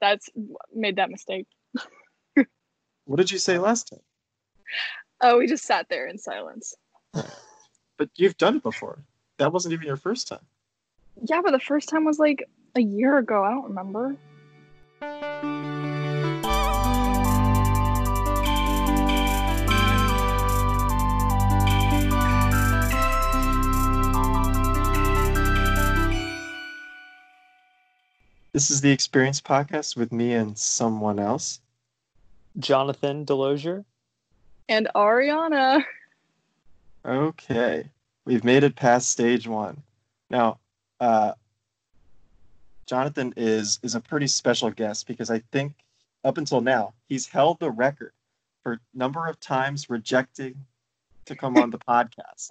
That's made that mistake. What did you say last time? Oh, we just sat there in silence. But you've done it before. That wasn't even your first time. Yeah, but the first time was like a year ago. I don't remember. This is the Experience Podcast with me and someone else. Jonathan Delosier. And Arianna. Okay, we've made it past stage one. Now, uh, Jonathan is is a pretty special guest because I think up until now he's held the record for number of times rejecting to come on the podcast.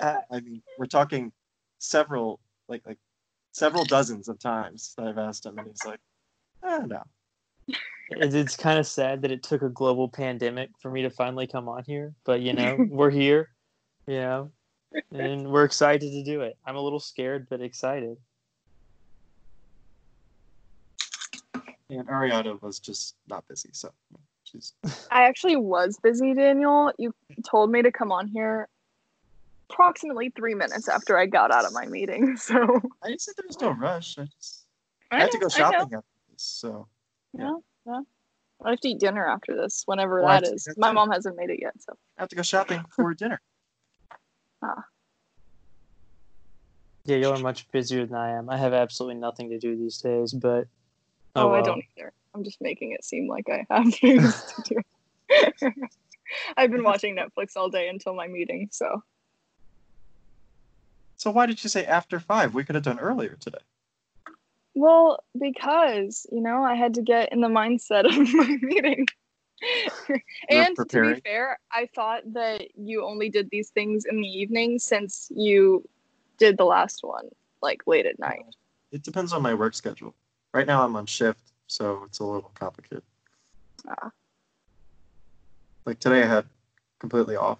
Uh, I mean, we're talking several, like like several dozens of times that I've asked him, and he's like, "Ah, no." It- It's kind of sad that it took a global pandemic for me to finally come on here, but you know, we're here, you know, and we're excited to do it. I'm a little scared, but excited. And Arianna was just not busy, so she's I actually was busy, Daniel. You told me to come on here approximately three minutes after I got out of my meeting. So I just said there was no rush. I just I, I had to go shopping after this, so Yeah, yeah. I have to eat dinner after this, whenever Well, I that have to is. eat My dinner. mom hasn't made it yet, so I have to go shopping for dinner. Ah. Yeah, y'all are much busier than I am. I have absolutely nothing to do these days, but oh, I well. don't either. I'm just making it seem like I have things to do. I've been watching Netflix all day until my meeting, so So why did you say after five? We could have done earlier today. well, because you know I had to get in the mindset of my meeting. and to be fair, I thought that you only did these things in the evening since you did the last one like late at night. It depends on my work schedule. Right now I'm on shift, so it's a little complicated. Ah. Like today I had completely off,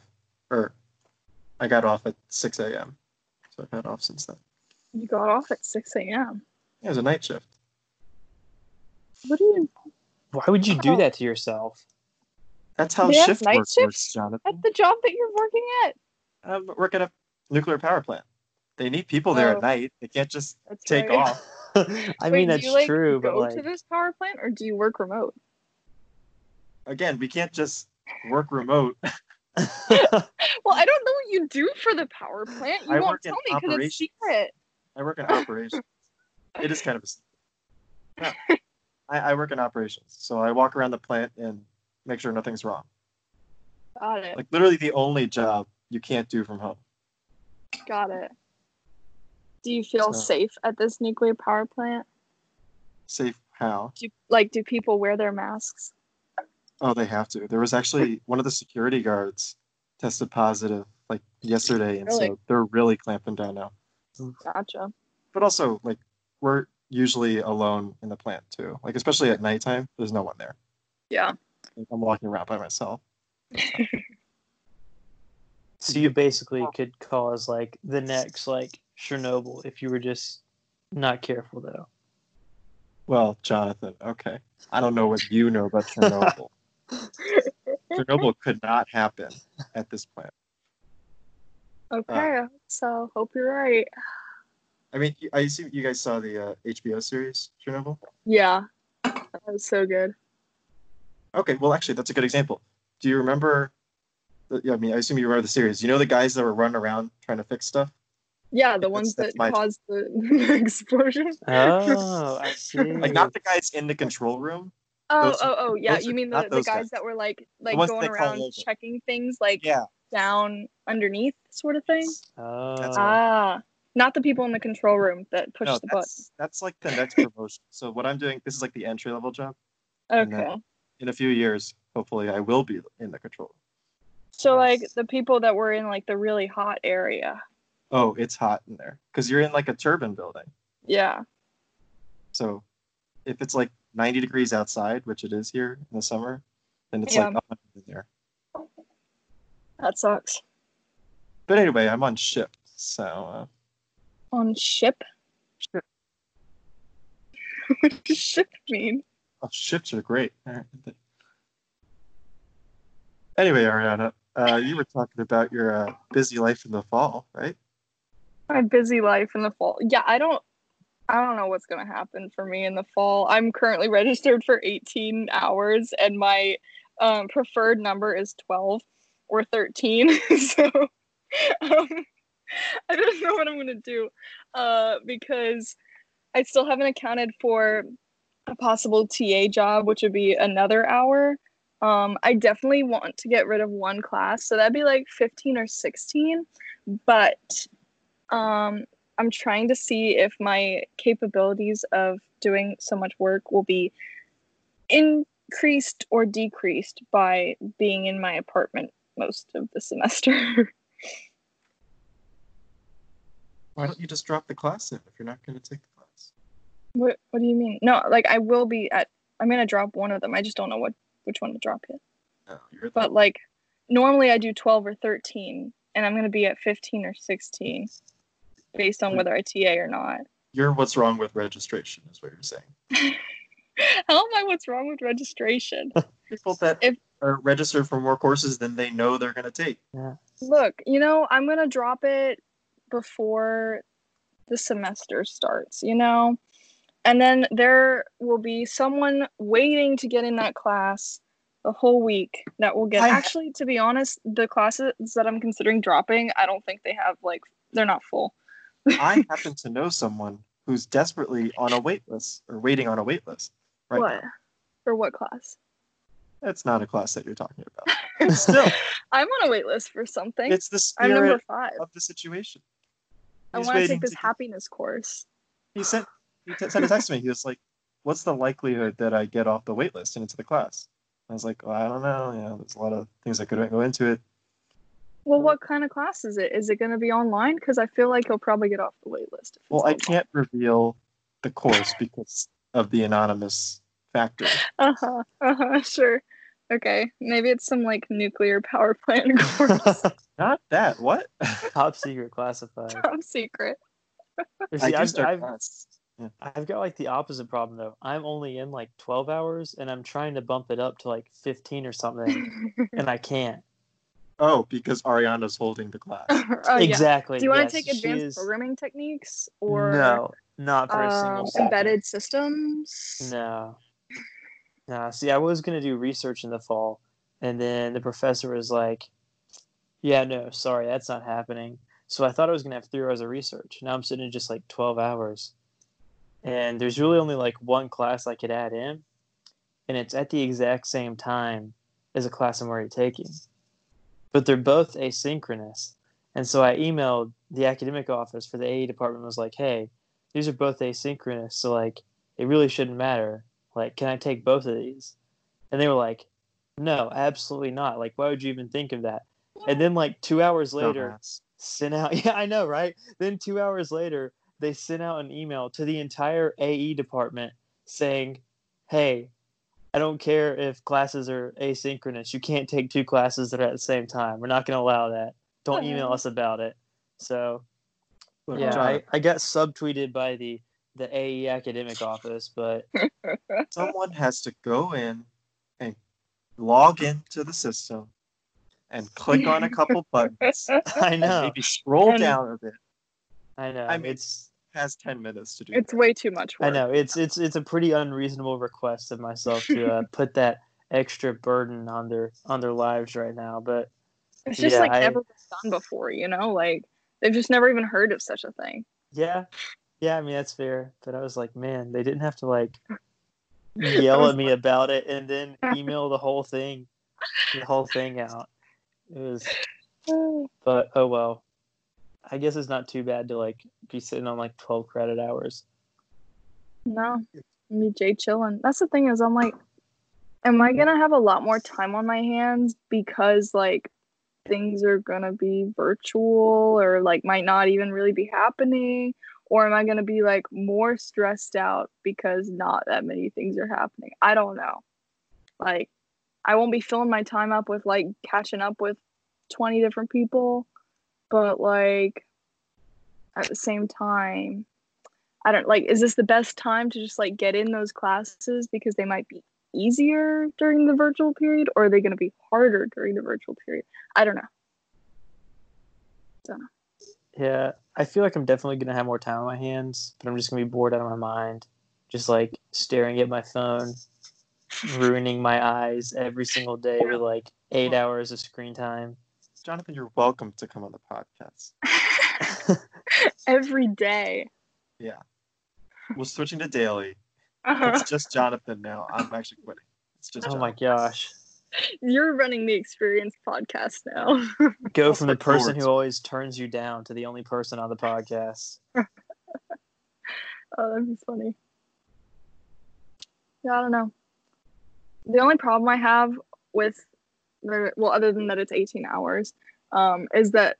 or I got off at 6 a.m. So I've had off since then. You got off at six a.m. Yeah, it was a night shift. What do you Why would you do that to yourself? That's how They shift night work works. Jonathan. at the job that you're working at? I'm working at a nuclear power plant. They need people there Oh. at night. They can't just That's take right. off. I Wait, mean, do that's you, like, true, but go like, to this power plant or do you work remote? Again, we can't just work remote. Well, I don't know what you do for the power plant. You I won't tell me because it's secret. I work in operations. it is kind of a secret. No, I, I work in operations, so I walk around the plant and make sure nothing's wrong. Got it. Like literally the only job you can't do from home. Got it. Do you feel So- safe at this nuclear power plant? Safe how? Do like do people wear their masks? Oh, they have to. There was actually one of the security guards tested positive like yesterday, and Really? so they're really clamping down now. Gotcha. But also, like, we're usually alone in the plant too. Like, especially at nighttime, there's no one there. Yeah. Like, I'm walking around by myself. so you basically could cause like the next like Chernobyl if you were just not careful, though. Well, Jonathan, okay. I don't know what you know about Chernobyl. Chernobyl could not happen at this plant. Okay. so hope you're right. I mean, I assume you guys saw the uh, HBO series Chernobyl. Yeah. That was so good. Okay, well, actually, that's a good example. Do you remember? The, I mean, I assume you remember the series. You know the guys that were running around trying to fix stuff. Yeah, the That's- ones that's that my- caused the explosion. Oh, I see. Like not the guys in the control room. Oh, Those oh, oh, yeah. You are mean the, the guys, guys. that were like like going around checking things like Yeah, down underneath sort of thing? Oh, That's- Ah, not the people in the control room that push no, the button. that's that's like the next promotion. So what I'm doing, this is like the entry level job. Okay. In a few years, hopefully, I will be in the control room. So like the people that were in like the really hot area. Oh, it's hot in there because you're in like a turbine building. Yeah. So if it's like 90 degrees outside, which it is here in the summer, then it's Yeah. like 100 in there. That sucks. But anyway, I'm on ship, so uh, On ship. Ship. what does ship mean? Oh, shifts are great. Anyway, Arianna, uh, you were talking about your uh, busy life in the fall, right? My busy life in the fall. Yeah, I don't I don't know what's gonna happen for me in the fall. I'm currently registered for 18 hours and my um, preferred number is 12 or 13. so um, I don't know what I'm gonna do uh, because I still haven't accounted for a possible TA job, which would be another hour. Um, I definitely want to get rid of one class, so that'd be like 15 or 16. But um, I'm trying to see if my capabilities of doing so much work will be increased or decreased by being in my apartment most of the semester. Why don't you just drop the class in if you're not going to take the class? what What do you mean? No, like I will be at. I'm gonna drop one of them. I just don't know what which one to drop yet. No, you're the, But like normally I do 12 or 13, and I'm gonna be at 15 or 16, based on whether I TA or not. you're what's wrong with registration, is what you're saying. How am I? What's wrong with registration? People that If- are registered for more courses than they know they're going to take. Look, you know, I'm gonna drop it before the semester starts, you know? And then there will be someone waiting to get in that class the whole week that will get I- actually to be honest, the classes that I'm considering dropping, I don't think they have like they're not full. I happen to know someone who's desperately on a wait list or waiting on a wait list. Right. what? For what class? That's not a class that you're talking about. Still, I'm on a wait list for something. it's the I'm number five. of the situation. I want to take this to- happiness course. He sent he t- sent a text to me. He was like, "What's the likelihood that I get off the wait list and into the class?" I was like, well, "I don't know. You know, there's a lot of things that could go into it." Well, what kind of class is it? Is it going to be online? Because I feel like he'll probably get off the wait list. If Well, I can't reveal the course because of the anonymous factor. Uh huh. Uh huh. Sure. Okay. Maybe it's some like nuclear power plant course. Not that. What? Top secret classified. Top secret. But I See, I've, start I've, class. Yeah. I've got like the opposite problem though. I'm only in like 12 hours and I'm trying to bump it up to like 15 or something and I can't. Oh, because Arianna's holding the class. Oh, yeah. exactly. Do you want yes, to take she advanced is- programming techniques or No, not for a um, single second. embedded systems? No. No. See, I was gonna do research in the fall, and then the professor was like, "Yeah, no, sorry, that's not happening." So I thought I was gonna have three hours of research. Now I'm sitting in just like twelve hours, and there's really only like one class I could add in, and it's at the exact same time as a class I'm already taking, but they're both asynchronous. And so I emailed the academic office for the AE department. Was like, "Hey, these are both asynchronous, so like." it really shouldn't matter. Like, can I take both of these? And they were like, no, absolutely not. Like, why would you even think of that? And then, like, two hours later, Dumbass. sent out, yeah, I know, right? Then, two hours later, they sent out an email to the entire AE department saying, hey, I don't care if classes are asynchronous. You can't take two classes that are at the same time. We're not going to allow that. Don't email us about it. So, yeah, I, I got subtweeted by the the AE academic office, but someone has to go in and log into the system and click on a couple buttons. I and know, Maybe scroll And- down a bit. I know. I mean, it's Has ten minutes to do. It's that. way too much work. I know it's it's it's a pretty unreasonable request of myself to uh, put that extra burden on their on their lives right now. But It's just Yeah, like I- never been done before, you know? Like they've just never even heard of such a thing. yeah, yeah, I mean that's fair. But I was like, man, they didn't have to like yell at me about it and then email the whole thing, the whole thing out. It was, but oh well. I guess it's not too bad to like be sitting on like twelve credit hours. No, me Jay chilling. That's the thing is, I'm like, am I gonna have a lot more time on my hands because like things are gonna be virtual or like might not even really be happening, or am I gonna be like more stressed out because not that many things are happening? I don't know. Like, I won't be filling my time up with like catching up with twenty different people, but like at the same time. I don't like. Is this the best time to just like get in those classes because they might be easier during the virtual period, or are they going to be harder during the virtual period? I don't know. Don't know. Yeah, I feel like I'm definitely gonna have more time on my hands, but I'm just gonna be bored out of my mind, just like staring at my phone, ruining my eyes every single day with like eight hours of screen time. Jonathan, you're welcome to come on the podcast. Every day. Yeah. We're switching to daily. Uh-huh. It's just Jonathan now. I'm actually quitting. It's just Oh my gosh. You're running the experience podcast now. Go from the person who always turns you down to the only person on the podcast. oh, that'd be funny. Yeah, I don't know. The only problem I have with the well, other than that it's 18 hours, um, is that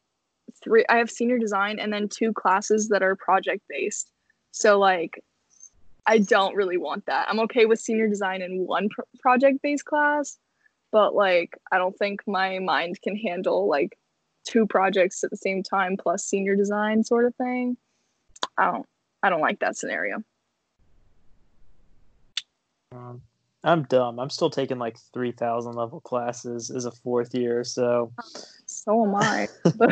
three I have senior design and then two classes that are project based. So like I don't really want that. I'm okay with senior design in one pro- project based class, but like I don't think my mind can handle like two projects at the same time plus senior design sort of thing. I don't I don't like that scenario. Um, I'm dumb. I'm still taking like 3,000 level classes as a fourth year, so So am I. but,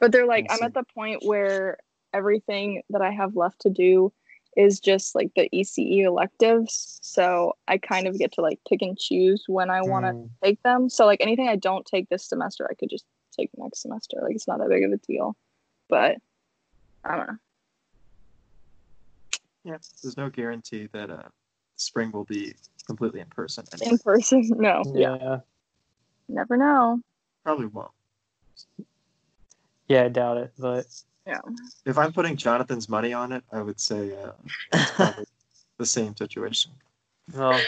but they're like, I'm at the point where everything that I have left to do is just like the ECE electives. So I kind of get to like pick and choose when I want to mm, take them. So like anything I don't take this semester, I could just take next semester. Like it's not that big of a deal. But I don't know. Yeah, there's no guarantee that uh, spring will be completely in person. anyway. In person, no. Yeah. yeah. Never know. Probably won't. Yeah, I doubt it, but yeah. If I'm putting Jonathan's money on it, I would say uh, it's the same situation. well,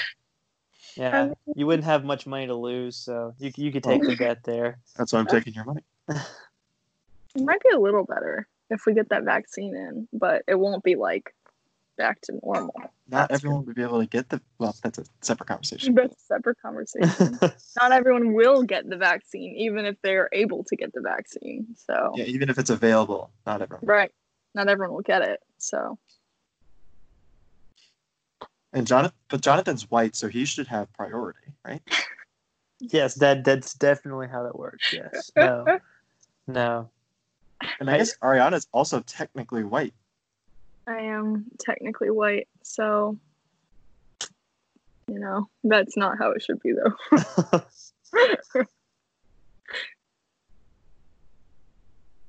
yeah, you wouldn't have much money to lose, so you you could take the bet there. That's why I'm taking your money. It might be a little better if we get that vaccine in, but it won't be like back to normal. Not That's everyone would be able to get the. Well, that's a separate conversation. That's a separate conversation. Not everyone will get the vaccine, even if they're able to get the vaccine. So, Yeah, even if it's available, not everyone. right. Not everyone will get it. So, And Jonathan, but Jonathan's white, so he should have priority, right? yes, that that's definitely how that works. Yes. No. No. And I guess Arianna's also technically white. I am technically white. So, you know, that's not how it should be, though.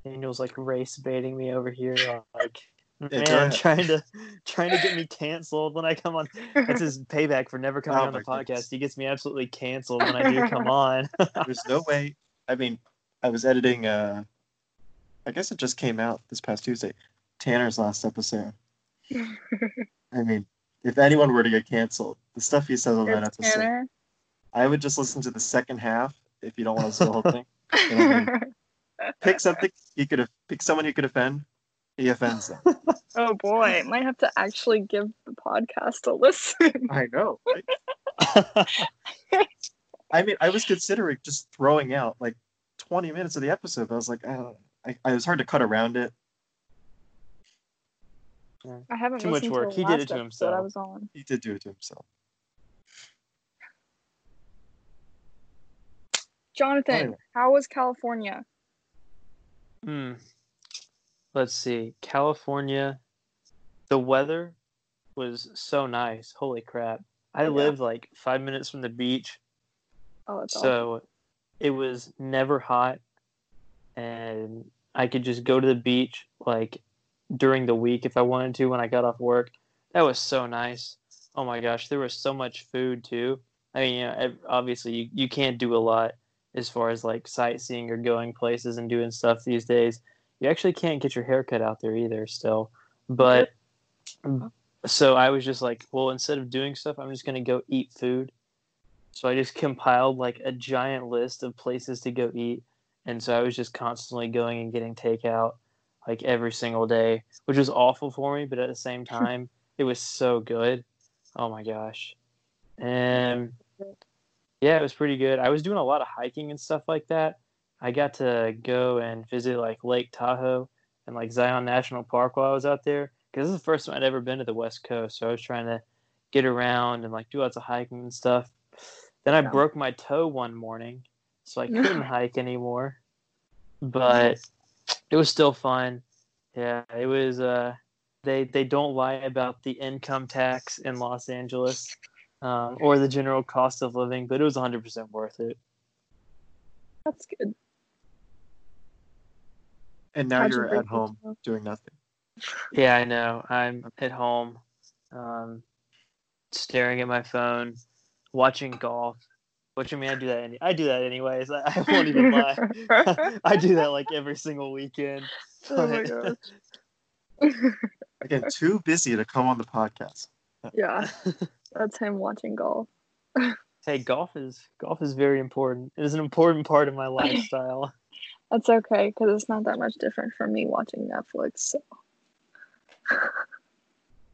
Daniel's like race baiting me over here, like man, ahead. trying to trying to get me canceled when I come on. That's his payback for never coming Oh on the podcast. goodness. He gets me absolutely canceled when I do come on. There's no way. I mean, I was editing. uh I guess it just came out this past Tuesday. Tanner's last episode. I mean, if anyone were to get canceled, the stuff he says on that episode, Tanner. I would just listen to the second half if you don't want to see the whole thing. Pick something he could have. Pick someone he could offend. He offends them. oh boy, might have to actually give the podcast a listen. I know. Right? I mean, I was considering just throwing out like 20 minutes of the episode, but I was like, I don't know. I, I was hard to cut around it. I haven't Too much work. To He did it to episode I himself. was on. He did do it to himself. Jonathan, Anyway. how was California? Hmm. Let's see. California. The weather was so nice. Holy crap. I Yeah. lived like five minutes from the beach. Oh, it's awesome. So it was never hot. And I could just go to the beach like during the week if I wanted to when I got off work. That was so nice. Oh my gosh. There was so much food too. I mean, you know, obviously you, you can't do a lot as far as like sightseeing or going places and doing stuff these days. You actually can't get your hair cut out there either still. But so I was just like, well, instead of doing stuff, I'm just gonna go eat food. So I just compiled like a giant list of places to go eat, and so I was just constantly going and getting takeout like every single day, which was awful for me, but at the same time, it was so good. Oh my gosh. And yeah, it was pretty good. I was doing a lot of hiking and stuff like that. I got to go and visit like Lake Tahoe and like Zion National Park while I was out there. because this is the first time I'd ever been to the West Coast. So I was trying to get around and like do lots of hiking and stuff. Then I Yeah. broke my toe one morning, so I couldn't hike anymore. But it was still fun. Yeah, it was. Uh, they they don't lie about the income tax in Los Angeles um, or the general cost of living, but it was 100 percent worth it. That's good. And now How'd you you're break at home toe? doing nothing. Yeah, I know. I'm at home, um, staring at my phone, watching golf. Which I mean, I do that. Any- I do that anyways. I, I won't even lie. I do that like every single weekend. oh my but- gosh. Again, too busy to come on the podcast. Yeah, that's him watching golf. hey, golf is golf is very important. It is an important part of my lifestyle. That's okay because it's not that much different from me watching Netflix. So.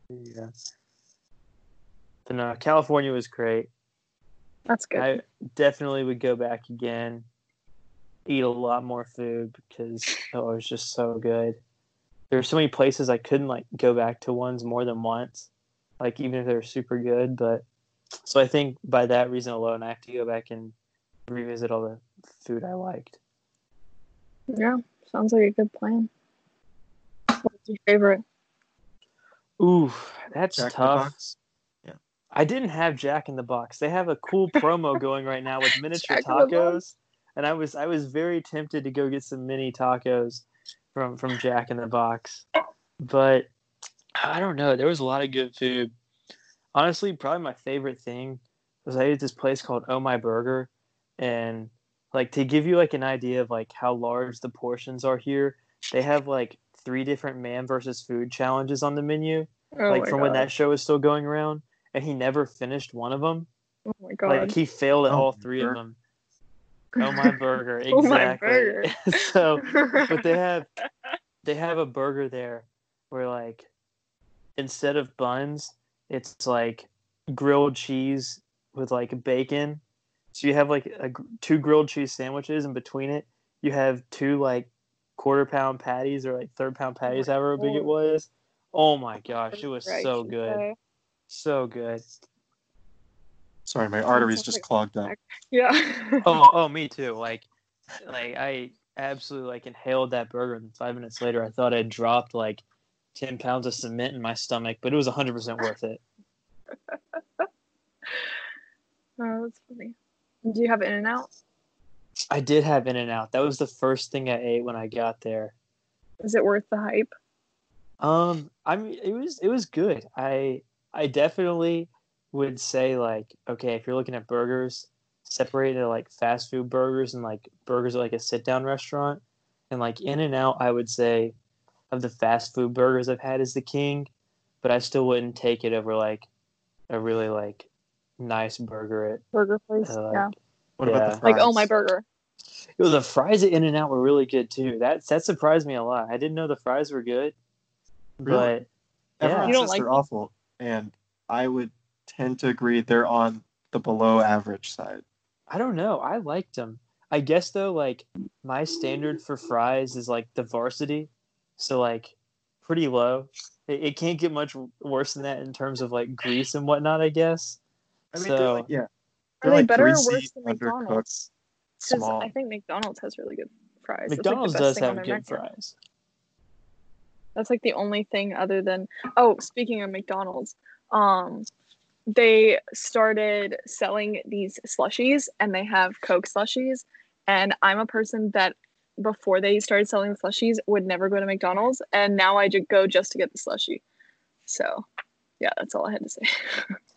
yeah. But no, California was great. That's good. I definitely would go back again. Eat a lot more food because oh, it was just so good. There were so many places I couldn't like go back to ones more than once, like even if they were super good. But so I think by that reason alone, I have to go back and revisit all the food I liked. yeah, sounds like a good plan. What's your favorite? Ooh, that's Jack tough. I didn't have Jack in the Box. They have a cool promo going right now with miniature Jack in the Box? tacos, and I was I was very tempted to go get some mini tacos from from Jack in the Box, but I don't know. There was a lot of good food. Honestly, probably my favorite thing was I ate at this place called Oh My Burger, and like to give you like an idea of like how large the portions are here, they have like three different man versus food challenges on the menu Oh like from when that show was still going around, and he never finished one of them. Oh my god. Like he failed at Oh all my three of them. Oh my burger, Oh my exactly. burger. so, but they have they have a burger there where like instead of buns, it's like grilled cheese with like bacon. So you have like a, two grilled cheese sandwiches, and between it, you have two like quarter pound patties or like third pound oh patties, my however big it was. Oh my gosh, it was Right, so good, say. So good. Sorry, my arteries just clogged up. Yeah. Oh, oh, me too. Like, like I absolutely like inhaled that burger, and five minutes later, I thought I'd dropped like ten pounds of cement in my stomach, but it was hundred percent worth it. Oh, that's funny. Do you have In and Out? I did have In and Out. That was the first thing I ate when I got there. Is it worth the hype? Um, I mean, it was it was good. I I definitely would say like, okay, if you're looking at burgers, separate into like fast food burgers and like burgers at like a sit down restaurant, and like In and Out, I would say of the fast food burgers I've had is the king, but I still wouldn't take it over like a really like nice burger at Burger place? uh, like, yeah. What about Yeah. the fries? Like, oh my burger. Yo, the fries at In and Out were really good too. That that surprised me a lot. I didn't know the fries were good, Really? but Everyone yeah. You don't says like they're them? awful, and I would tend to agree they're on the below average side. I don't know. I liked them. I guess though, like my standard for fries is like the varsity, so like pretty low. It, it can't get much worse than that in terms of like grease and whatnot. I guess. I mean, So- they're like, yeah, Are they're they like better or worse than undercooked, McDonald's? Because small. I think McDonald's has really good fries. That's, like, McDonald's does have good fries. That's like the only thing other than oh, speaking of McDonald's, um, they started selling these slushies and they have Coke slushies. And I'm a person that before they started selling slushies would never go to McDonald's, and now I just go just to get the slushie. So, yeah, that's all I had to say.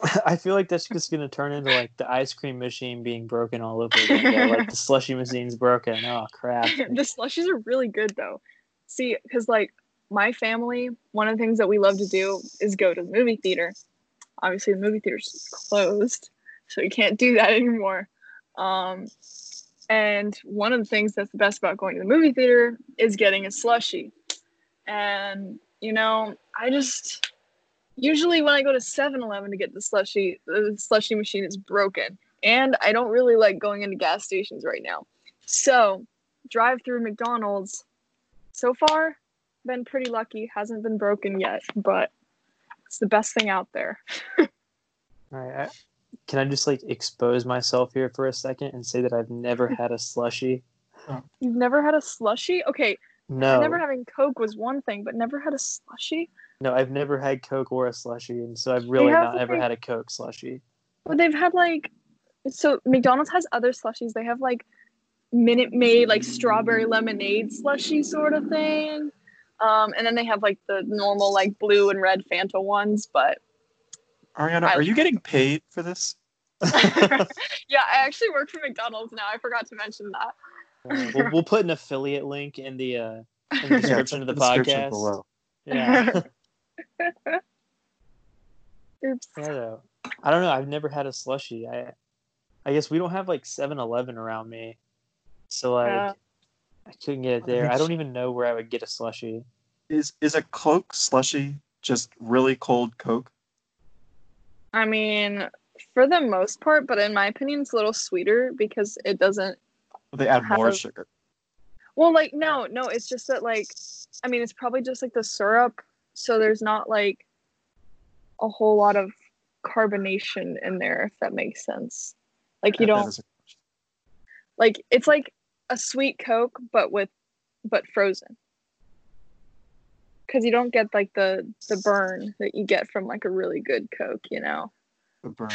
I feel like that's just gonna turn into like the ice cream machine being broken all over again. Like the slushy machine's broken. Oh crap! the slushies are really good though. See, because like my family, one of the things that we love to do is go to the movie theater. Obviously, the movie theater's closed, so you can't do that anymore. Um, and one of the things that's the best about going to the movie theater is getting a slushie. And you know, I just usually when I go to 7-Eleven to get the slushie, the slushie machine is broken, and I don't really like going into gas stations right now. So drive through McDonald's. So far, been pretty lucky. Hasn't been broken yet, but it's the best thing out there. All right. I, can I just like expose myself here for a second and say that I've never had a slushy? You've never had a slushy? Okay, No. never having Coke was one thing, but never had a slushy. No, I've never had Coke or a slushy, and so I've really not ever had a Coke slushy. Well, they've had like, so McDonald's has other slushies. They have like Minute Maid, like strawberry lemonade slushy sort of thing. Um, and then they have like the normal like blue and red Fanta ones. But Arianna, I- are you getting paid for this? yeah, I actually work for McDonald's now. I forgot to mention that. Uh, we'll, we'll put an affiliate link in the uh, in the description check of the, description podcast. below. Yeah. Oops. yeah, though. I don't know. I've never had a slushy. I I guess we don't have like 7-Eleven around me, so like Yeah. I couldn't get it there. I don't even know where I would get a slushy. Is is a Coke slushy just really cold Coke? I mean, for the most part, but in my opinion, it's a little sweeter because it doesn't. They add more Have- sugar. Well, like no, no, it's just that like, I mean, it's probably just like the syrup, so there's not like a whole lot of carbonation in there, if that makes sense. Like you That- that don't like it's like a sweet Coke, but with but frozen. Because you don't get like the the burn that you get from like a really good Coke, you know. the burn.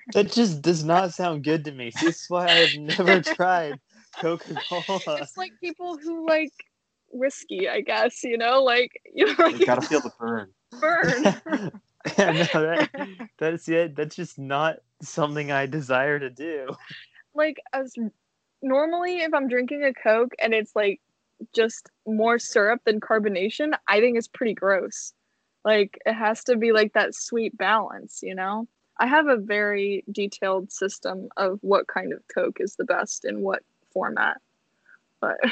That just does not sound good to me. This is why I've never tried Coca Cola. it's like people who like whiskey, I guess, you know, like you know, like you gotta feel the burn. burn. yeah, no, that, that's it. That's just not something I desire to do. like as normally if I'm drinking a Coke and it's like just more syrup than carbonation, I think it's pretty gross. Like it has to be like that sweet balance, you know? I have a very detailed system of what kind of Coke is the best in what format. But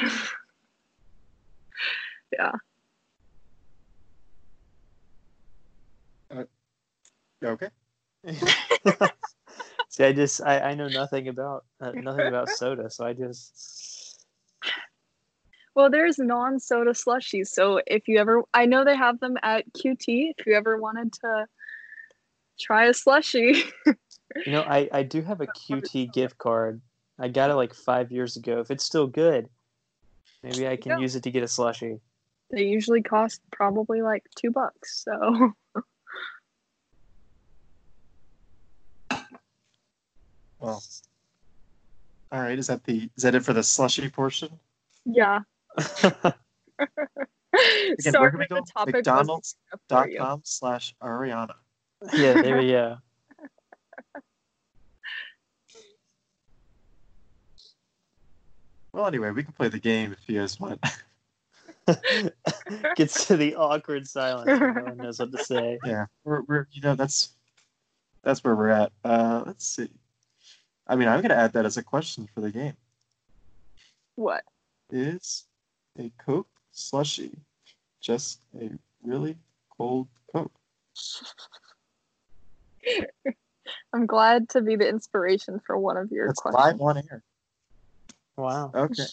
yeah. Uh, okay. See, I just I, I know nothing about uh, nothing about soda, so I just Well, there's non-soda slushies. So if you ever, I know they have them at QT. If you ever wanted to try a slushie, you know I I do have a QT gift card. I got it like five years ago. If it's still good, maybe I can Yeah. use it to get a slushie. they usually cost probably like two bucks. So Well. All right. Is that the is that it for the slushy portion? yeah. Again, where Sorry, can we if the go? topic McDonald's Dot com slash Arianna. yeah, there we go. Well, anyway, we can play the game if you guys want. Gets to the awkward silence. and No one knows what to say. yeah, we're, we're you know that's that's where we're at. Uh, let's see. I mean, I'm gonna add that as a question for the game. What? Is a Coke slushy just a really cold Coke? I'm glad to be the inspiration for one of your That's questions. live on air. Wow. Okay.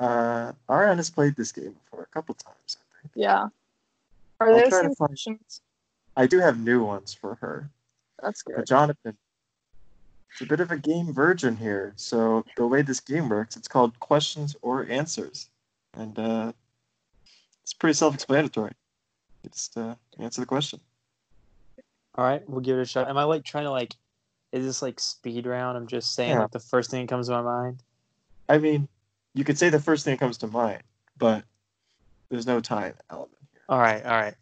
Uh, Arianna has played this game before a couple times, I think. Yeah. Are I'll there some find- questions? I do have new ones for her. That's But good. Jonathan, it's a bit of a game virgin here. So the way this game works, it's called questions or answers, and uh, it's pretty self-explanatory. You just uh, answer the question. All right, we'll give it a shot. Am I like trying to like? Is this like speed round? I'm just saying Yeah. like the first thing that comes to my mind. I mean, you could say the first thing that comes to mind, but there's no time element here. All right, all right.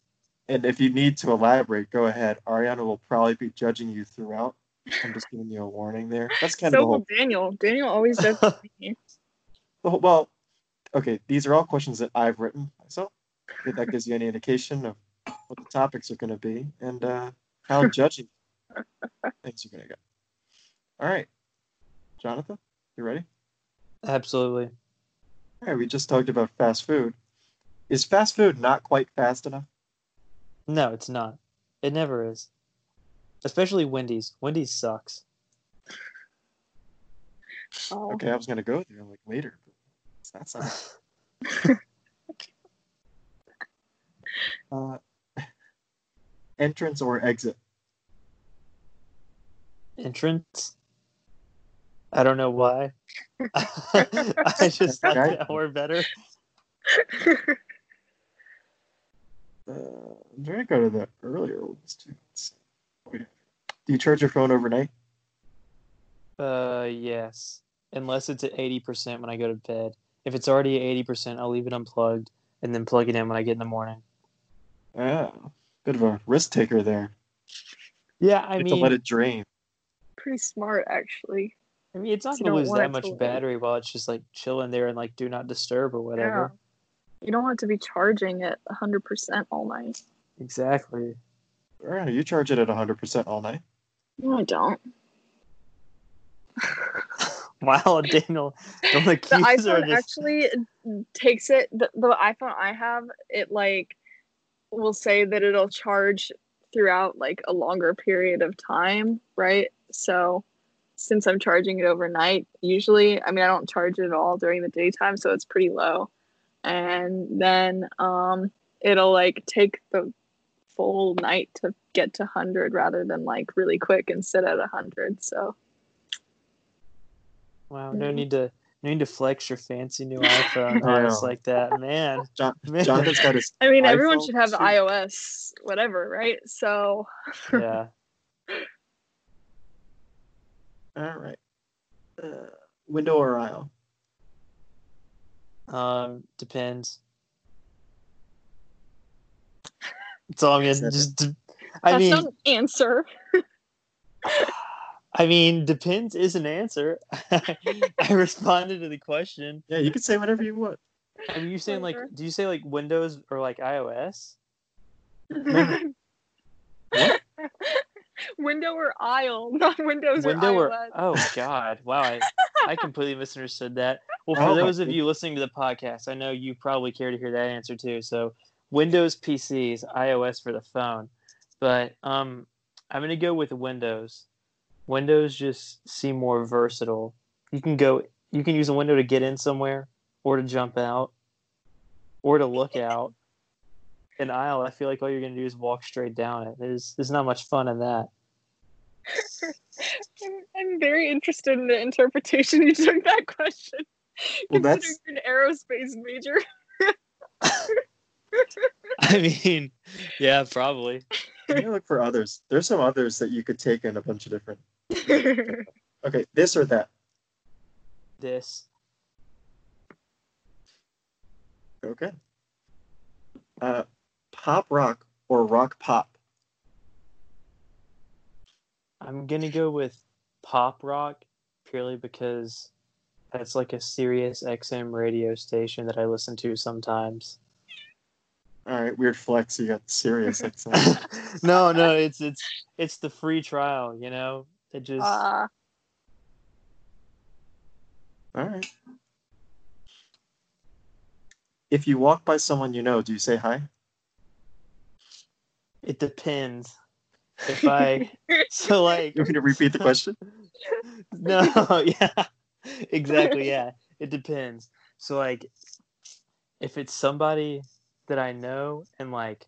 And if you need to elaborate, go ahead. Arianna will probably be judging you throughout. I'm just giving you a warning there. That's kind of So the whole Daniel. Daniel always does me. Well, well, okay, these are all questions that I've written myself. If that gives you any indication of what the topics are going to be and uh, how judging things are going to go. All right, Jonathan, you ready? Absolutely. All right, we just talked about fast food. Is fast food not quite fast enough? No, it's not. It never is. Especially Wendy's. Wendy's sucks. Oh. Okay, I was going to go there like later. But that's not. Uh, entrance or exit? Entrance. I don't know why. I just like Okay. that word better. Uh, I'm trying to go to the earlier ones too. Let's see. Wait. Do you charge your phone overnight? Uh, yes. Unless it's at eighty percent when I go to bed. If it's already at eighty percent, I'll leave it unplugged and then plug it in when I get in the morning. Yeah, bit of a risk taker there. Yeah, I You mean, to let it drain. Pretty smart, actually. I mean, it's not gonna lose want that it much battery while it's just like chilling there and like do not disturb or whatever. You don't want to be charging it 100% all night. Exactly. All right, you charge it at 100% all night. No, I don't. Wow, Daniel, don't The accuse her of iPhone this. actually takes it. The, the iPhone I have, it like will say that it'll charge throughout like a longer period of time, right? So since I'm charging it overnight, usually, I mean, I don't charge it at all during the daytime, so it's pretty low. And then um, it'll like take the full night to get to 100 rather than like really quick and sit at 100. So Wow, no Mhm. need to no need to flex your fancy new iPhone I on like that, man. John, man. Jonathan's got his. I mean, everyone should have too. iOS, whatever, right? So yeah. All right. Uh, window or aisle? Um, depends. That's all I'm gonna just. d- I that's mean, not an answer. I mean, depends is an answer. I responded to the question. Yeah, you can say whatever you want. I mean, you saying like, do you say like Windows or like iOS? Window or aisle, not windows Window or or oh god, wow, I, I completely misunderstood that. Well, for Oh those of you listening to the podcast, I know you probably care to hear that answer too. So, Windows PCs, iOS for the phone, but um, I'm gonna go with Windows. Windows just seem more versatile. You can go, you can use a window to get in somewhere, or to jump out, or to look out. An aisle, I feel like all you're gonna do is walk straight down it. There's there's not much fun in that. I'm, I'm very interested in the interpretation you took that question. Well, considering that's- you're an aerospace major. I mean, yeah, probably. Gonna look for others. There's some others that you could take in a bunch of different. Okay, this or that. This. Okay. Uh, pop rock or rock pop. I'm gonna go with pop rock purely because that's like a Sirius XM radio station that I listen to sometimes. All right, weird flex. You got Sirius. XM. no, no, it's it's it's the free trial, you know. It just Uh, All right. If you walk by someone you know, do you say hi? it depends. If I so like You want me to repeat the question? no, yeah, exactly. Yeah, it depends. So like, if it's somebody that I know and like,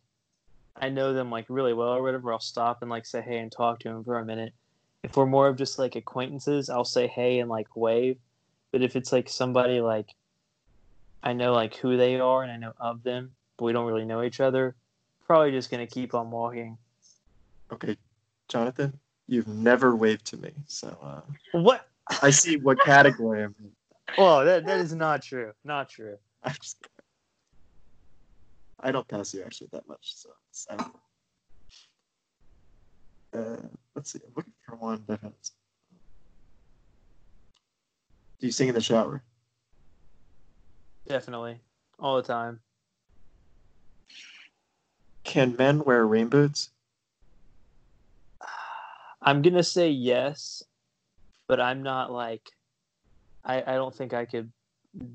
I know them like really well or whatever, I'll stop and like say hey and talk to them for a minute. If we're more of just like acquaintances, I'll say hey and like wave. But if it's like somebody like I know like who they are and I know of them, but we don't really know each other, probably just gonna keep on walking. Okay, Jonathan, you've never waved to me, so uh, What? I see what category I'm in. Oh, that that is not true. Not true. I'm just I don't pass you actually that much, so it's, I don't know. Uh, let's see. I'm looking for one that has. Do you sing in the shower? Definitely. All the time. Can men wear rain boots? I'm gonna say yes, but I'm not like I, I don't think I could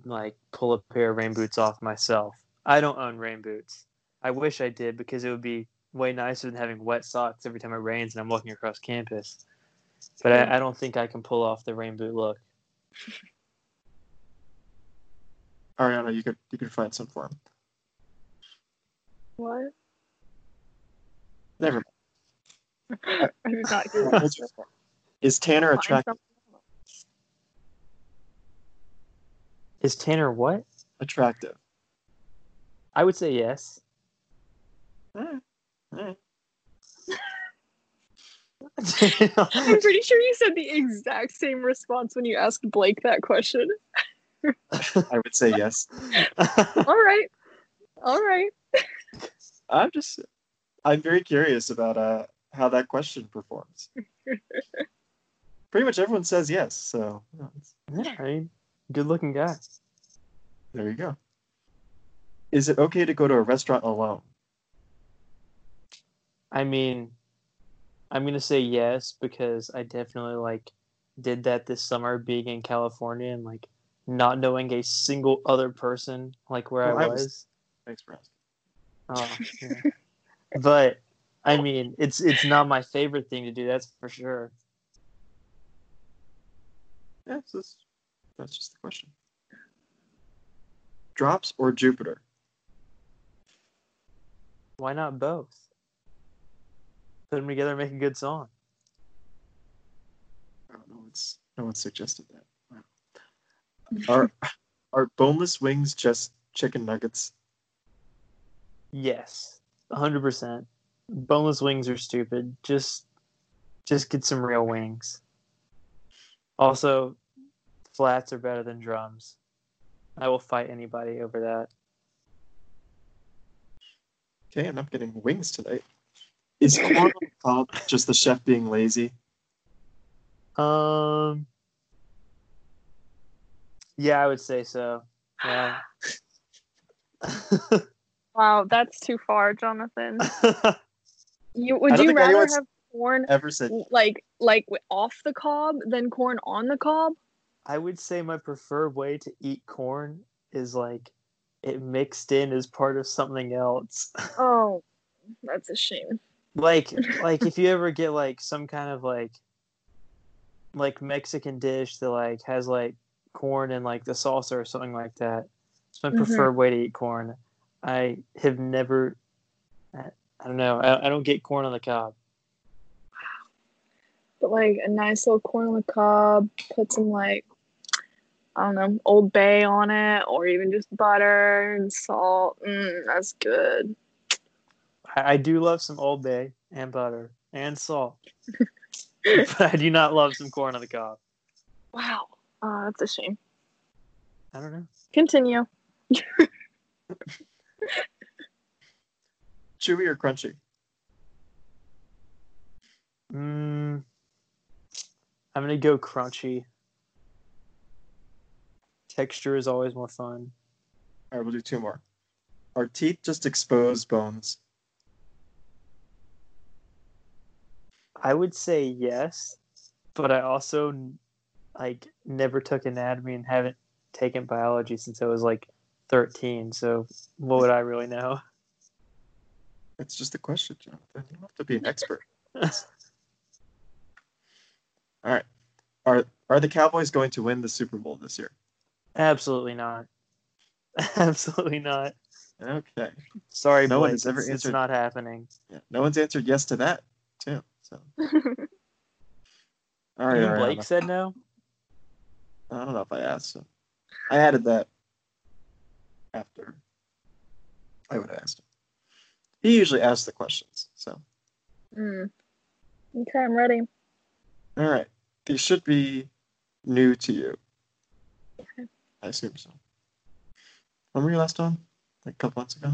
like pull a pair of rain boots off myself. I don't own rain boots. I wish I did because it would be way nicer than having wet socks every time it rains and I'm walking across campus. But I, I don't think I can pull off the rain boot look. Arianna, you could you could find some for him. What? Never I did not hear mind. that. Is Tanner attractive? Is Tanner what? Attractive. I would say yes. I'm pretty sure you said the exact same response when you asked Blake that question. I would say yes. All right. All right. I'm just, I'm very curious about uh, how that question performs. Pretty much everyone says yes, so you know, it's- yeah, I mean, good looking guy. there you go. Is it okay to go to a restaurant alone? I mean, I'm gonna say yes because I definitely like did that this summer being in California and like not knowing a single other person like where Well, I I was. was- Thanks for asking. Oh, yeah. but I mean, it's it's not my favorite thing to do. That's for sure. Yeah, so that's, that's just the question. Drops or Jupiter? Why not both? Put them together, and make a good song. I don't know. It's no one suggested that. Wow. Are are boneless wings just chicken nuggets? Yes, hundred percent. Boneless wings are stupid. Just, just get some real wings. Also, flats are better than drums. I will fight anybody over that. Okay, and I'm not getting wings tonight. Is corn on the cob just the chef being lazy? Um. Yeah, I would say so. Yeah. Wow, that's too far, Jonathan. You would you rather have corn Ever said like like off the cob than corn on the cob? I would say my preferred way to eat corn is like it mixed in as part of something else. Oh, that's a shame. like like if you ever get like some kind of like like Mexican dish that like has like corn and like the salsa or something like that. It's my Mhm. preferred way to eat corn. I have never I, I don't know. I, I don't get corn on the cob. But like a nice little corn on the cob, put some like I don't know, Old Bay on it, or even just butter and salt. Mm, that's good. I, I do love some Old Bay and butter and salt, but I do not love some corn on the cob. Wow, uh, that's a shame. I don't know. Continue. chewy or crunchy? Mm, I'm gonna go crunchy. Texture is always more fun. All right, we'll do two more. Are teeth just exposed bones? I would say yes, but I also like never took anatomy and haven't taken biology since I was like 13. So what would I really know? That's just a question, Jonathan. You don't have to be an expert. All right. Are are the Cowboys going to win the Super Bowl this year? Absolutely not. Absolutely not. Okay. Sorry, No one has ever it's, it's not happening. Yeah. No one's answered yes to that, too. So all right. Even all right, Blake said no. I don't know if I asked. So I added that after I would have asked him. He usually asks the questions. So mm. Okay, I'm ready. all right. These should be new to you. I assume so. When were you last on? Like a couple months ago?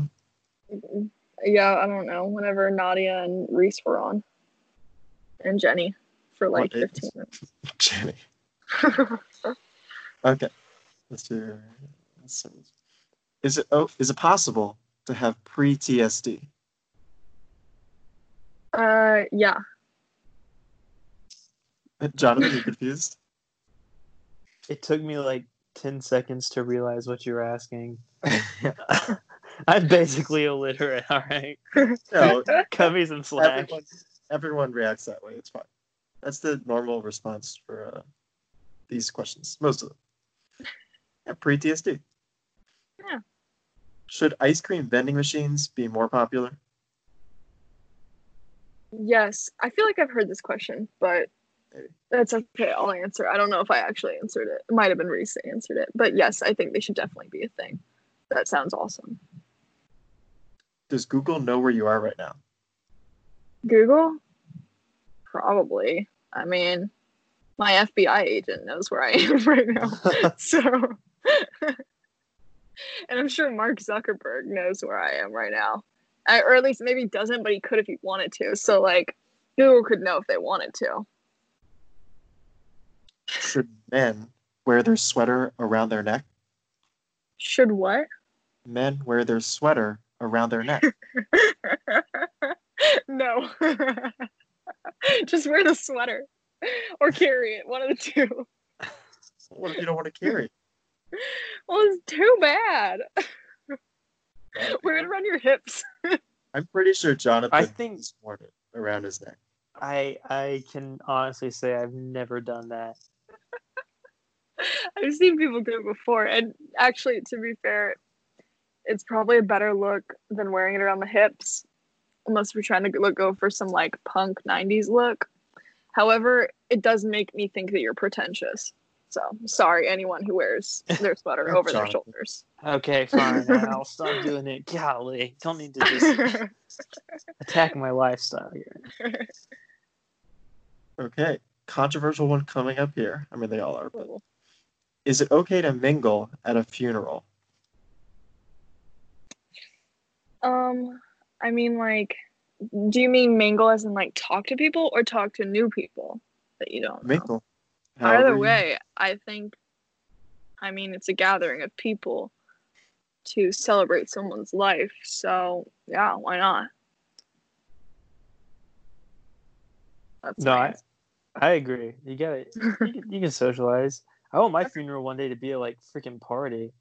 Mm, Yeah, I don't know. Whenever Nadia and Reese were on, and Jenny for like What, 15 minutes. Jenny. Okay. Let's do let's see. Is it oh is it possible to have pre TSD? uh, yeah. Jonathan, you confused? It took me like 10 seconds to realize what you're asking. I'm basically illiterate, all right? no, Cut me some slack. everyone, everyone reacts that way. It's fine. That's the normal response for uh, these questions. Most of them. Yeah, pre TSD. Yeah. Should ice cream vending machines be more popular? Yes, I feel like I've heard this question, but Maybe. That's okay. I'll answer. I don't know if I actually answered it. It might have been Reese that answered it, but yes, I think they should definitely be a thing. That sounds awesome. Does Google know where you are right now? Google? Probably. I mean, my FBI agent knows where I am right now. so, and I'm sure Mark Zuckerberg knows where I am right now. I, or at least maybe doesn't, but he could if he wanted to. So, like, Google could know if they wanted to. Should men wear their sweater around their neck? Should what? Men wear their sweater around their neck. no. Just wear the sweater or carry it. One of the two. what if you don't want to carry? Well, it's too bad. Wear it around your hips. I'm pretty sure Jonathan I think- has worn it around his neck. I I can honestly say I've never done that. I've seen people do it before, and actually, to be fair, it's probably a better look than wearing it around the hips, unless we're trying to look go for some like punk '90s look. However, it does make me think that you're pretentious. So sorry, anyone who wears their sweater over their shoulders. Okay, fine. I'll stop doing it. Golly, don't need to just attack my lifestyle here. Okay. Controversial one coming up here. I mean, they all are, but is it okay to mingle at a funeral? Um, I mean, like, do you mean mingle as in like talk to people or talk to new people that you don't? Mingle. However Either way, I think, I mean, it's a gathering of people to celebrate someone's life. So, yeah, why not? That's No, I, nice. I agree. You got it. you, you can socialize. I want my funeral one day to be a like freaking party,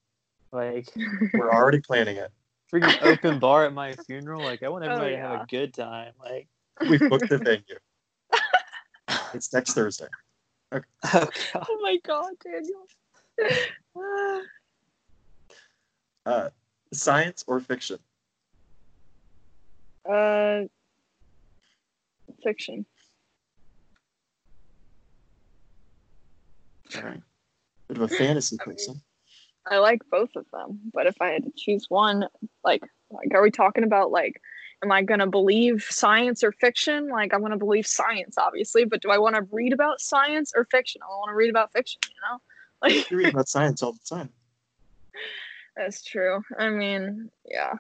like We're already planning it. freaking open bar at my funeral. Like I want Oh, everybody to have a good time. Like We booked the venue. It's next Thursday. oh oh my god, Daniel. Uh, science or fiction? uh, fiction. All right. Bit of a fantasy person. I like both of them, but if I had to choose one, like, like, are we talking about like, am I gonna believe science or fiction? Like, I'm gonna believe science, obviously, but do I want to read about science or fiction? I want to read about fiction, you know. Like, You read about science all the time. that's true. I mean, yeah,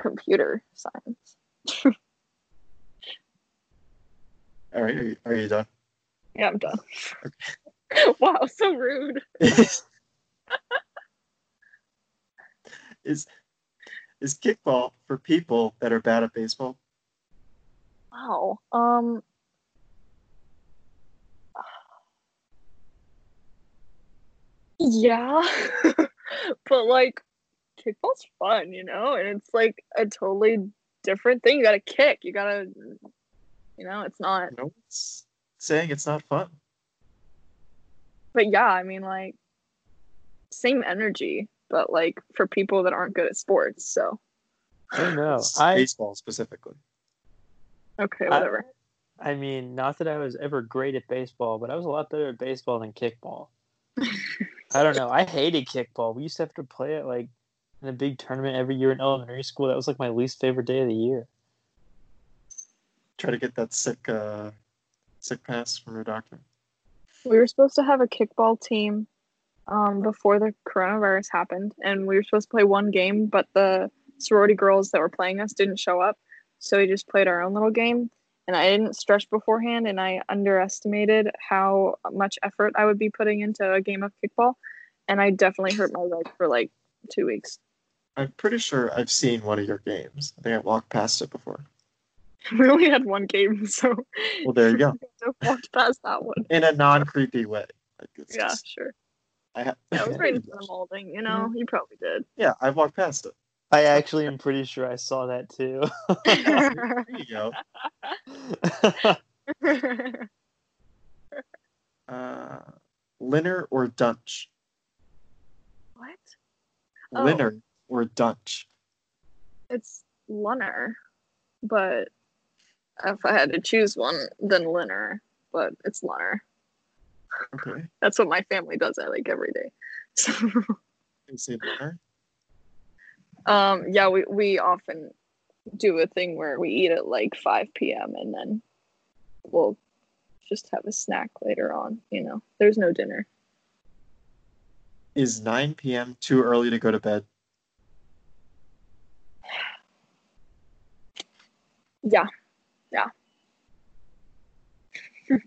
computer science. All right. Are you, are you done? Yeah, I'm done. wow, so rude. is is kickball for people that are bad at baseball? Wow. Um. Yeah, but like, kickball's fun, you know, and it's like a totally different thing. You gotta kick. You gotta, you know, it's not. No one's saying it's not fun. But yeah, I mean, like, same energy, but like for people that aren't good at sports. So I don't know. It's I baseball specifically. okay, I- whatever. I mean, not that I was ever great at baseball, but I was a lot better at baseball than kickball. I don't know. I hated kickball. We used to have to play it like in a big tournament every year in elementary school. That was like my least favorite day of the year. Try to get that sick uh sick pass from your doctor. We were supposed to have a kickball team um, before the coronavirus happened, and we were supposed to play one game, but the sorority girls that were playing us didn't show up, so we just played our own little game. And I didn't stretch beforehand, and I underestimated how much effort I would be putting into a game of kickball, and I definitely hurt my leg for like two weeks. I'm pretty sure I've seen one of your games. I think I walked past it before. We only had one game, so Well, there you go. Walked past that one. In a non-creepy way. Like Yeah, just- sure. I ha- Yeah, it was right in front of molding. You know, you probably did. yeah, I walked past it. I actually am pretty sure I saw that too. There you go. Uh, Linner or Dunch? what? Oh. Linner or Dunch? it's lunner, but if I had to choose one, then linner. But it's lunner. Okay. That's what my family does. I like every day. So, You say um, yeah, we we often do a thing where we eat at like 5 p.m. and then we'll just have a snack later on. You know, there's no dinner. Is 9 p.m. too early to go to bed? Yeah.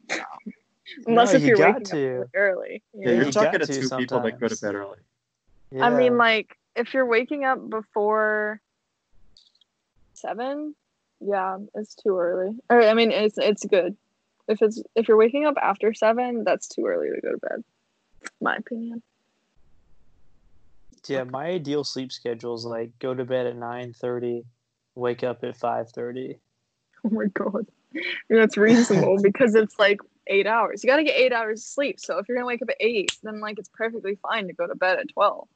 Unless No, if you you're got waking up to. really early. you Yeah, you're you talking got to to two people that go to bed early. I mean, like, if you're waking up before seven, yeah, it's too early. Or I mean, it's it's good. If it's if you're waking up after seven, that's too early to go to bed. My opinion. Yeah, my ideal sleep schedule is like go to bed at nine thirty, wake up at five thirty. Oh my god, I mean, that's reasonable because it's like eight hours. You got to get eight hours of sleep. So if you're gonna wake up at eight, then like it's perfectly fine to go to bed at twelve.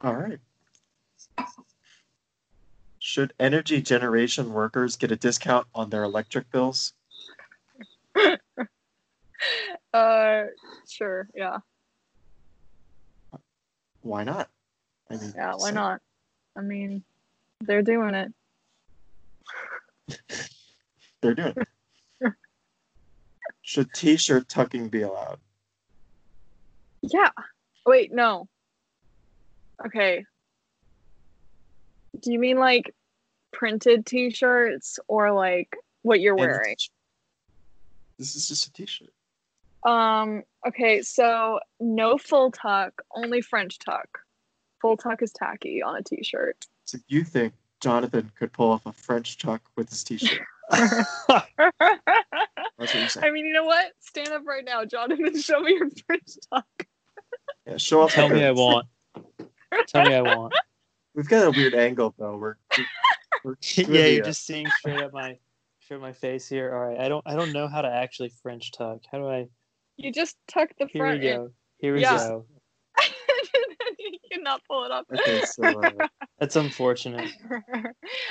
All right. Should energy generation workers get a discount on their electric bills? Uh, sure, yeah, Why not? I mean, yeah. Why so- not? I mean, they're doing it. They're doing it. Should t-shirt tucking be allowed? Yeah. Wait, no. Okay. Do you mean like printed t-shirts or like what you're And wearing? This is just a t-shirt. Um, okay, so no full tuck, only French tuck. Full tuck is tacky on a t-shirt. So you think Jonathan could pull off a French tuck with his t-shirt? I That's what you're saying. mean, you know what? Stand up right now, Jonathan. Show me your French tuck. Yeah, show off. Tell me I want. Tell me I won't. We've got a weird angle though. We're, we're, we're yeah, you're just seeing straight up my straight up my face here. All right, I don't I don't know how to actually French tuck. How do I? You just tuck the Here we front in. go. Here we Yeah. go. Cannot pull it up. Okay, so uh, That's unfortunate.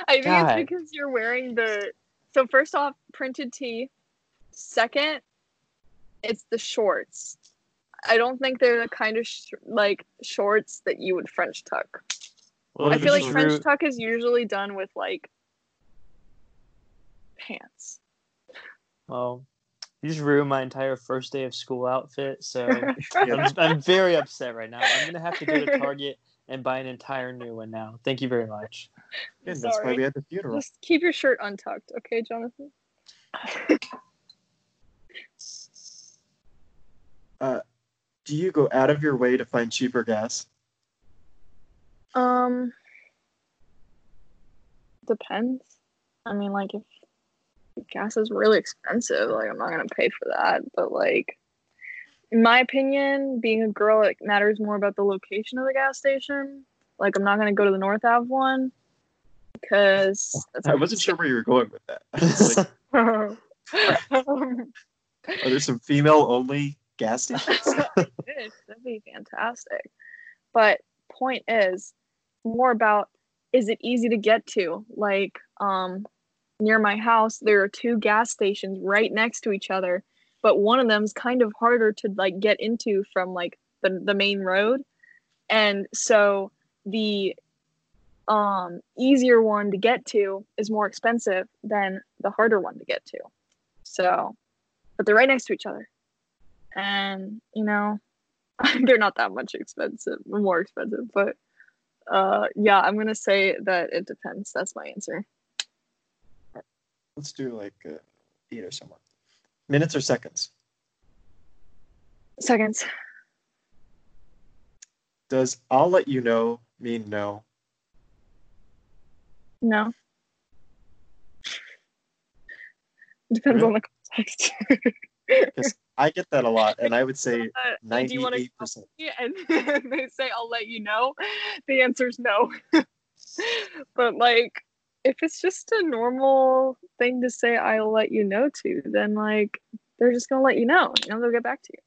I think God. it's because you're wearing the. So first off, printed tee. Second, it's the shorts. I don't think they're the kind of sh- like shorts that you would French tuck. Well, I feel like French ru- tuck is usually done with like pants. Well, you just ruined my entire first day of school outfit. So I'm, I'm very upset right now. I'm gonna have to go to Target and buy an entire new one now. Thank you very much. again, that's why Sorry. we had the funeral. Just keep your shirt untucked, okay, Jonathan? Uh, do you go out of your way to find cheaper gas? Um, depends. I mean, like if, if gas is really expensive, like I'm not gonna pay for that. But like, in my opinion, being a girl, it matters more about the location of the gas station. Like, I'm not gonna go to the North Ave one because that's I wasn't sure where you were going with that. Like, Um, are there some female-only gas stations? That'd be fantastic. But point is more about is it easy to get to? Like um near my house there are two gas stations right next to each other, but one of them's kind of harder to like get into from like the the main road. And so the um easier one to get to is more expensive than the harder one to get to. So but they're right next to each other. And you know, they're not that much expensive, more expensive, but uh yeah, I'm gonna say that it depends. That's my answer. Let's do like uh, eight or somewhere. Minutes or seconds? Seconds. Does "I'll let you know" mean no? No. Depends on the context. Because I get that a lot, and I would say Uh, do you want to ninety-eight percent. And they say I'll let you know, the answer is no. but like if it's just a normal thing to say I'll let you know to, then like they're just gonna let you know. You know, they'll get back to you.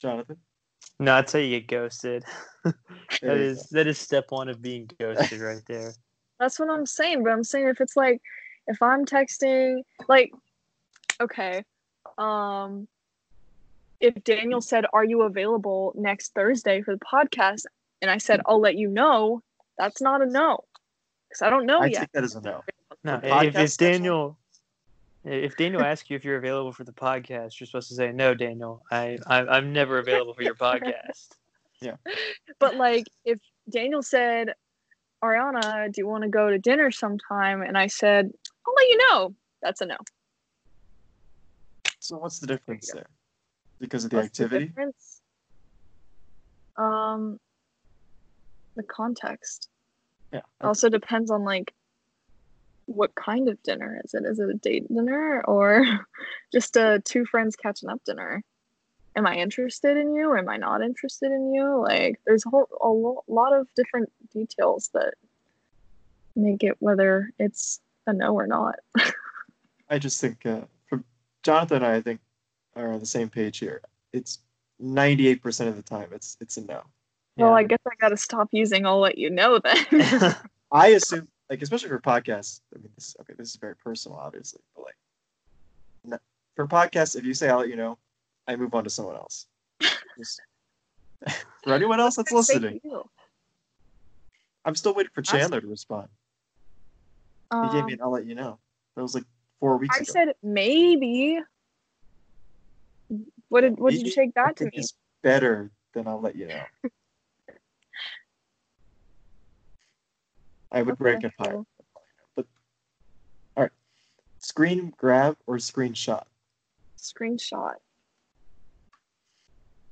Jonathan, No, that's how you get ghosted. that There you is that is step one of being ghosted right there. That's what I'm saying. But I'm saying if it's like, if I'm texting, like, okay, um, if Daniel said, "Are you available next Thursday for the podcast?" and I said, "I'll let you know," that's not a no, because I don't know I yet. take that as a no. No, if, podcast if? Daniel, if Daniel asks you if you're available for the podcast, you're supposed to say no, Daniel. I, I I'm never available for your podcast. Yeah. But like, if Daniel said, "Arianna, do you want to go to dinner sometime?" and I said, "I'll let you know," that's a no. So what's the difference there? Because of the What's activity? difference? Um, the context. Yeah. It also depends on like what kind of dinner is it? Is it a date dinner or just a two friends catching up dinner? Am I interested in you? Or am I not interested in you? Like, there's a whole a lo- lot of different details that make it whether it's a no or not. I just think uh, from Jonathan and I, I think are on the same page here. It's 98% of the time it's it's a no. Well, I guess I gotta stop using "I'll let you know" then. I assume like especially for podcasts. I mean, this okay. This is very personal, obviously, but like no, for podcasts, if you say I'll let you know, I move on to someone else. Just- for anyone else that's listening. I'm still waiting for Chandler to respond. He gave Um, me an I'll let you know. That was like four weeks I ago. said maybe. What did what did you take that to mean? it's better than I'll let you know. I would Okay, rank it higher. cool. But all right, screen grab or screenshot. Screenshot.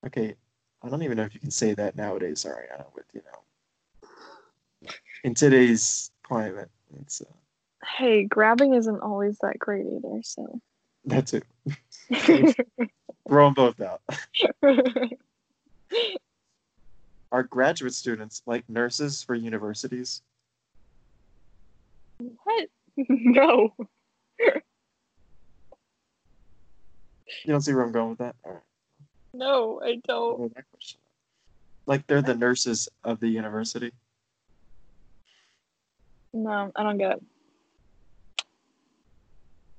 Okay, I don't even know if you can say that nowadays, Arianna. With you know, in today's climate, it's uh, Hey, grabbing isn't always that great either, so. that too. Throw them both out. Are graduate students like nurses for universities? What? no. You don't see where I'm going with that. All right. No, I don't. Well, that question. Like they're the nurses of the university. No, I don't get it.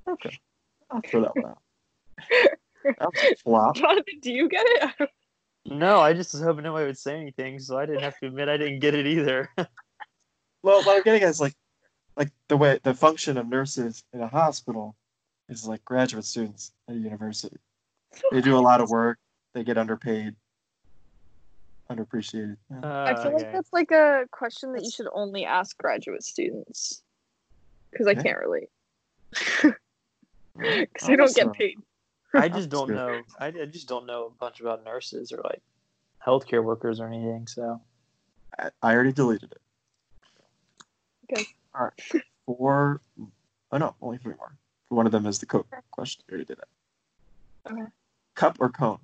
Okay, I'll throw that one out. That was a flop. Jonathan, do you get it? no, I just was hoping nobody would say anything, so I didn't have to admit I didn't get it either. Well, what I'm getting at is like, like the way the function of nurses in a hospital is like graduate students at a university. They do a lot of work. They get underpaid, underappreciated. Yeah. I Uh, feel like that's like a question that you should only ask graduate students. Because I Okay. can't relate. Because I don't get paid. I just don't know. I, I just don't know a bunch about nurses or like healthcare workers or anything. So I, I already deleted it. Okay. All right. Four. Oh no, only three more. One of them is the Coke question. We already did that. Okay. Cup or cone?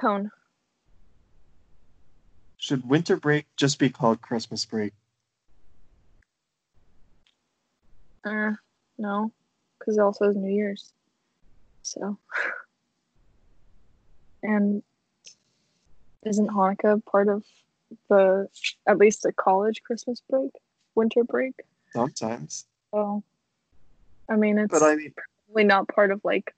Cone. Should winter break just be called Christmas break? Uh, no. Because it also has New Year's. So. And isn't Hanukkah part of the, at least the college Christmas break? Winter break? Sometimes, So. I mean, it's but I mean, probably not part of like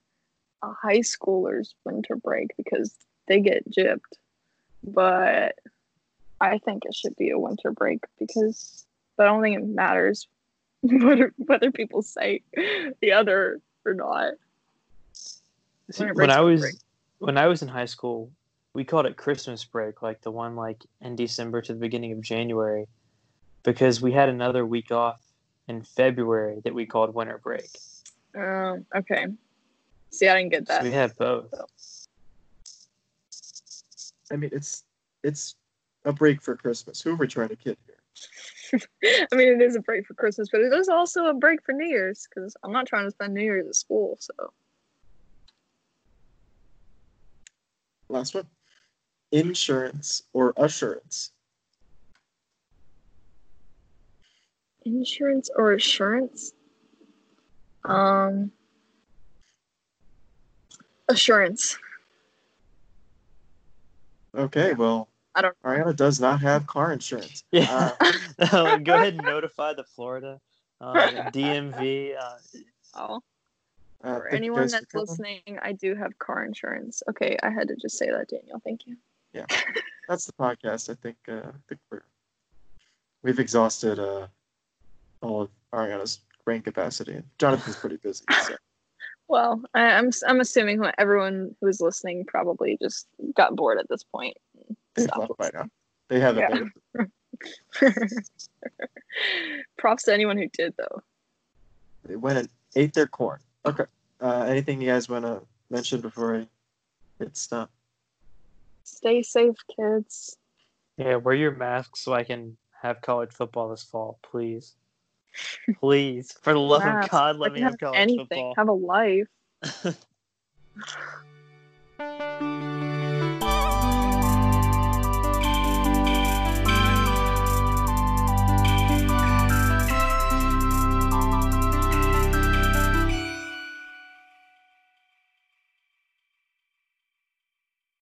a high schooler's winter break because they get gypped. But I think it should be a winter break because but I don't think it matters whether whether people say the other or not. See, when I was break. when I was in high school, we called it Christmas break, like the one like in December to the beginning of January, because we had another week off in February that we called winter break. Um, okay. See, I didn't get So that. we had both. I mean, it's it's a break for Christmas. Who are we trying to kid here? I mean, it is a break for Christmas, but it is also a break for New Year's because I'm not trying to spend New Year's at school. So Last one. Insurance or assurance? Insurance or assurance? Um, assurance. Okay, well, I don't- Arianna does not have car insurance. Yeah. Uh, Go ahead and notify the Florida um, DMV. Uh, Oh, uh, for anyone guys for that's listening, I do have car insurance. Okay, I had to just say that, Daniel. Thank you. Yeah, that's the podcast. I think. Uh, I think we're we've exhausted uh, all of Arianna's brain capacity. Jonathan's pretty busy. So. Well, I, I'm s- I'm assuming everyone who's listening probably just got bored at this point. They've stopped left by now. They haven't. Yeah. made it. listening. Props to anyone who did though. They went and ate their corn. Okay. Uh, anything you guys want to mention before I hit stop? Stay safe, kids. yeah, wear your mask so I can have college football this fall, please. Please, for the love of God, let me have have college anything. football. Have a life.